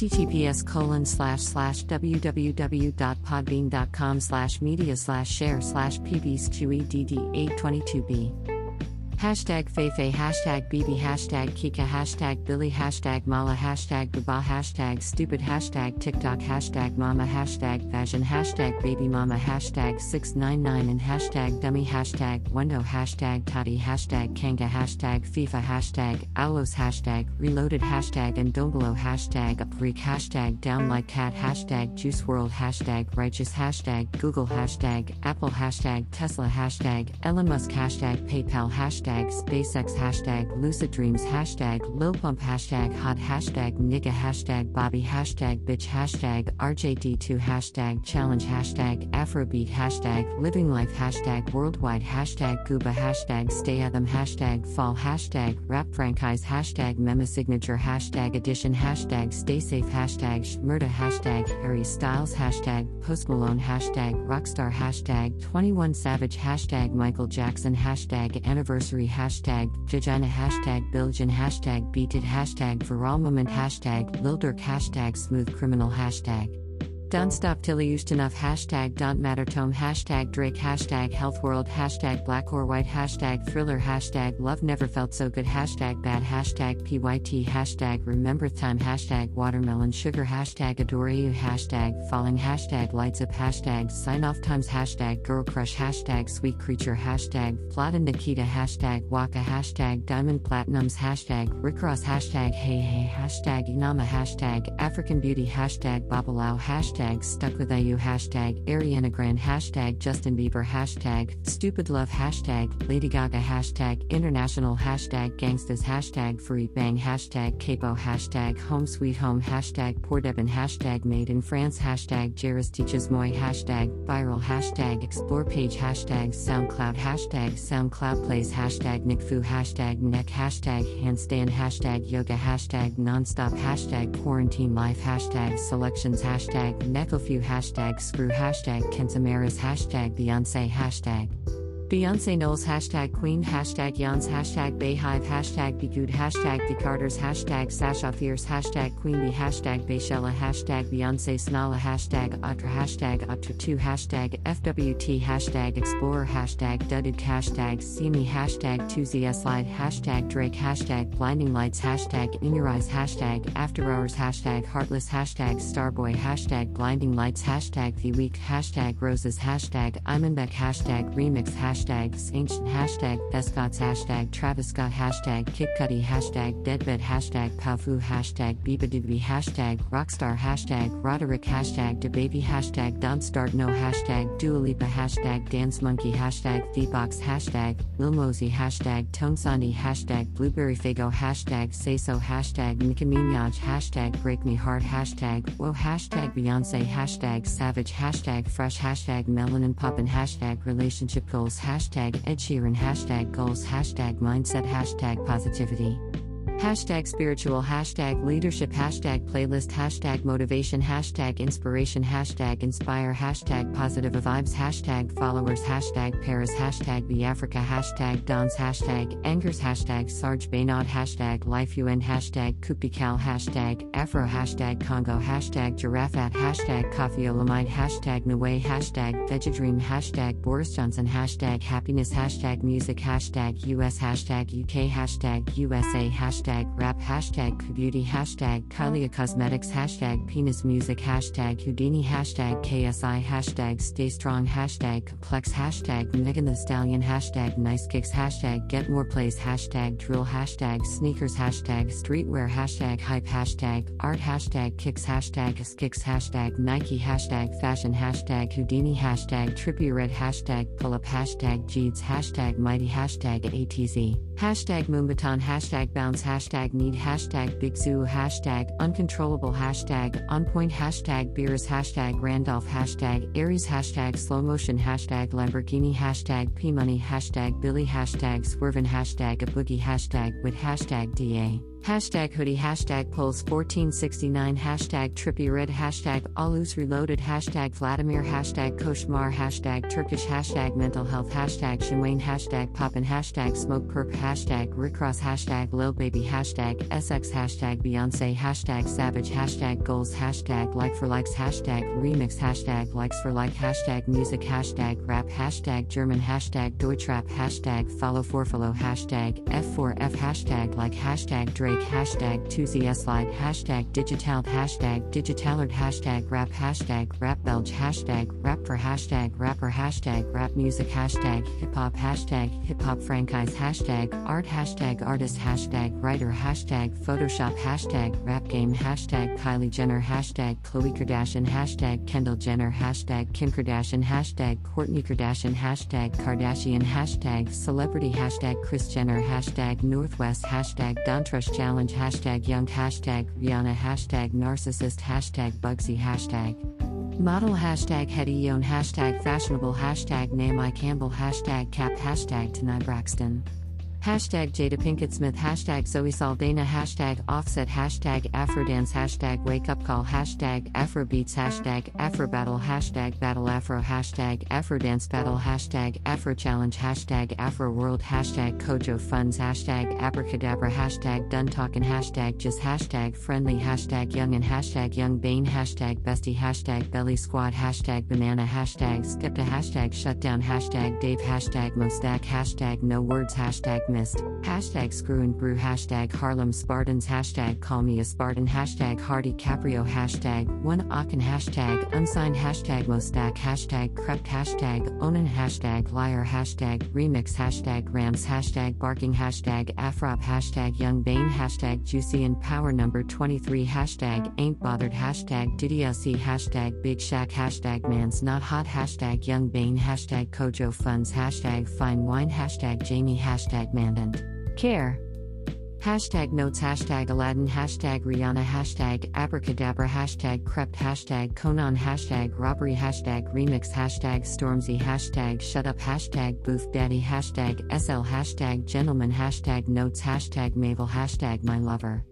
https colon slash slash www.podbean.com slash media slash share slash pbsqedd822b. Hashtag Feifei, hashtag BB, hashtag Kika, hashtag Billy, hashtag Mala, hashtag Baba, hashtag Stupid, hashtag TikTok, hashtag Mama, hashtag Fashion, hashtag Baby Mama, hashtag 699 and hashtag Dummy, hashtag Wendo, hashtag Toddy, hashtag Kanga, hashtag FIFA, hashtag Alos, hashtag Reloaded, hashtag and Dombolo, hashtag Upreek, hashtag Down Like Cat, hashtag Juice WRLD, hashtag Righteous, hashtag Google, hashtag Apple, hashtag Tesla, hashtag Elon Musk, hashtag PayPal, hashtag hashtag SpaceX hashtag Lucid Dreams hashtag Lil Pump hashtag Hot hashtag Nigga hashtag Bobby hashtag Bitch hashtag RJD2 hashtag Challenge hashtag Afrobeat hashtag Living Life hashtag Worldwide hashtag Gooba hashtag Stay at them hashtag Fall hashtag Rap Franchise hashtag Mema Signature hashtag Edition hashtag Stay Safe hashtag Shmurda hashtag Harry Styles hashtag Post Malone hashtag Rockstar hashtag 21 Savage hashtag Michael Jackson hashtag Anniversary hashtag Vagina hashtag Billion hashtag Beated hashtag Viral Moment hashtag Lil Durk hashtag Smooth Criminal hashtag don't stop till you enough. Hashtag don't matter tome. Hashtag Drake. Hashtag health world. Hashtag black or white. Hashtag thriller. Hashtag love never felt so good. Hashtag bad. Hashtag pyt hashtag remember time. Hashtag watermelon sugar. Hashtag adore you. Hashtag falling. Hashtag lights up. Hashtag sign off times. Hashtag girl crush. Hashtag sweet creature. Hashtag plata nikita. Hashtag waka. Hashtag Diamond Platnumz. Hashtag rick ross. Hashtag hey hey. Hashtag inama. Hashtag african beauty. Hashtag babalao hashtag hashtag stuck with IU hashtag Ariana Grande hashtag Justin Bieber hashtag stupid love hashtag Lady Gaga hashtag international hashtag gangstas hashtag free bang hashtag capo hashtag home sweet home hashtag poor Devin hashtag made in France hashtag Jairus teaches moi hashtag viral hashtag explore page hashtag SoundCloud hashtag SoundCloud plays hashtag NickFu hashtag neck hashtag handstand hashtag yoga hashtag nonstop hashtag quarantine life hashtag selections hashtag Necklefew hashtag screw hashtag Kensamaras hashtag Beyonce hashtag Beyonce Knowles hashtag Queen hashtag Yans hashtag BeyHive hashtag Begood hashtag The Carters hashtag Sasha Fierce hashtag Queen hashtag Beychella hashtag Beyonce Snala hashtag Atra hashtag Atra2 hashtag FWT hashtag Explorer hashtag Dudded hashtag See Me hashtag 2ZS Slide hashtag Drake hashtag Blinding Lights hashtag In Your Eyes hashtag After Hours hashtag Heartless hashtag Starboy hashtag Blinding Lights hashtag The Week hashtag Roses hashtag Imanbek hashtag Remix hashtag hashtag ancient hashtag Bescots hashtag Travis Scott hashtag Kid hashtag Deathbed hashtag Powfu hashtag beabadoobee hashtag Rockstar hashtag Roddy Ricch hashtag DaBaby hashtag Don't Start No hashtag Dua Lipa hashtag Dance Monkey hashtag Thebox hashtag Lil Mosey hashtag Tones and I hashtag Blueberry Faygo hashtag Say So hashtag Nicki Minaj hashtag Break Me Heart hashtag Whoa hashtag Beyonce hashtag Savage hashtag Fresh hashtag Melanin Poppin hashtag Relationship Goals hashtag Ed Sheeran. Hashtag goals. Hashtag mindset. Hashtag positivity Hashtag spiritual, hashtag leadership, hashtag playlist, hashtag motivation, hashtag inspiration, hashtag inspire, hashtag positive vibes, hashtag followers, hashtag Paris, hashtag the Africa, hashtag Dons, hashtag Angers, hashtag Sarge Baynod, hashtag Life UN, hashtag Kupikal, hashtag Afro, hashtag Congo, hashtag Giraffat, hashtag Coffee Olamide, hashtag Nue, hashtag Vegedream, hashtag Boris Johnson, hashtag Happiness, hashtag Music, hashtag US, hashtag UK, hashtag USA, hashtag hashtag rap hashtag beauty hashtag Kylie cosmetics hashtag penis music hashtag Houdini hashtag KSI hashtag stay strong hashtag complex hashtag Megan Thee Stallion hashtag nice kicks hashtag get more plays hashtag drill hashtag sneakers hashtag streetwear hashtag hype hashtag art hashtag kicks hashtag kicks hashtag Nike hashtag fashion hashtag Houdini hashtag trippy red hashtag pull up hashtag Jeeds hashtag mighty hashtag ATZ hashtag Moombahton hashtag bounce hashtag need hashtag big zoo hashtag uncontrollable hashtag on point hashtag beers hashtag Randolph hashtag Aries hashtag slow motion hashtag Lamborghini hashtag P money hashtag Billy hashtag swervin hashtag a boogie hashtag with hashtag DA. Hashtag hoodie, hashtag polls 1469, hashtag trippy red, hashtag alus reloaded, hashtag Vladimir, hashtag koshmar, hashtag Turkish, hashtag mental health, hashtag Shinwain, hashtag poppin, hashtag smoke perp, hashtag rickross, hashtag lil baby, hashtag SX, hashtag Beyonce, hashtag savage, hashtag goals, hashtag like for likes, hashtag remix, hashtag likes for like, hashtag music, hashtag rap, hashtag German, hashtag Deutschrap, hashtag follow for follow, hashtag F4F, hashtag like, hashtag Drake break hashtag 2ZS slide hashtag digital hashtag digitalard hashtag rap hashtag rap belge hashtag rap for hashtag rapper hashtag rap music hashtag hip hop hashtag hip hop franchise hashtag art hashtag artist hashtag writer hashtag photoshop hashtag rap game hashtag Kylie Jenner hashtag Khloe Kardashian hashtag Kendall Jenner hashtag Kim Kardashian hashtag Kourtney Kardashian hashtag Kardashian hashtag celebrity hashtag Kris Jenner hashtag Northwest hashtag Dontrush challenge hashtag young hashtag Rihanna hashtag narcissist hashtag Bugsy hashtag model hashtag Hetty hashtag fashionable hashtag Naomi Campbell hashtag cap hashtag Tanai Braxton Hashtag Jada Pinkett Smith, hashtag Zoe Saldana, hashtag Offset, hashtag Afrodance, hashtag Wake Up Call, hashtag Afrobeats, hashtag Afrobattle, hashtag Battle Afro, hashtag Afrodance Battle, hashtag Afro Challenge, hashtag Afro World, hashtag Kojo Funds, hashtag Abracadabra, hashtag Done Talkin', hashtag Just, hashtag Friendly, hashtag Young and hashtag Yxng Bane, hashtag Bestie, hashtag Belly Squad, hashtag Banana, hashtag Skepta, hashtag Shutdown, hashtag Dave, hashtag Mostack, hashtag No Words, hashtag missed. Hashtag screw and brew. Hashtag Harlem Spartans. Hashtag call me a Spartan. Hashtag Hardy Caprio. Hashtag one Aachen. Hashtag unsigned. Hashtag Mostack. Hashtag crept. Hashtag Onan. Hashtag liar. Hashtag remix. Hashtag Rams. Hashtag barking. Hashtag Afrop. Hashtag Yxng Bane. Hashtag Juicy and Power number 23. Hashtag ain't bothered. Hashtag DDLC. Hashtag Big Shaq. Hashtag man's not hot. Hashtag Yxng Bane. Hashtag Kojo Funds. Hashtag fine wine. Hashtag Jamie. Hashtag mandant. Care. Hashtag notes, hashtag Aladdin, hashtag Rihanna, hashtag abracadabra, hashtag crept, hashtag Conan, hashtag robbery, hashtag remix, hashtag Stormzy, hashtag shut up, hashtag booth daddy, hashtag SL, hashtag gentleman, hashtag notes, hashtag Mabel, hashtag my lover.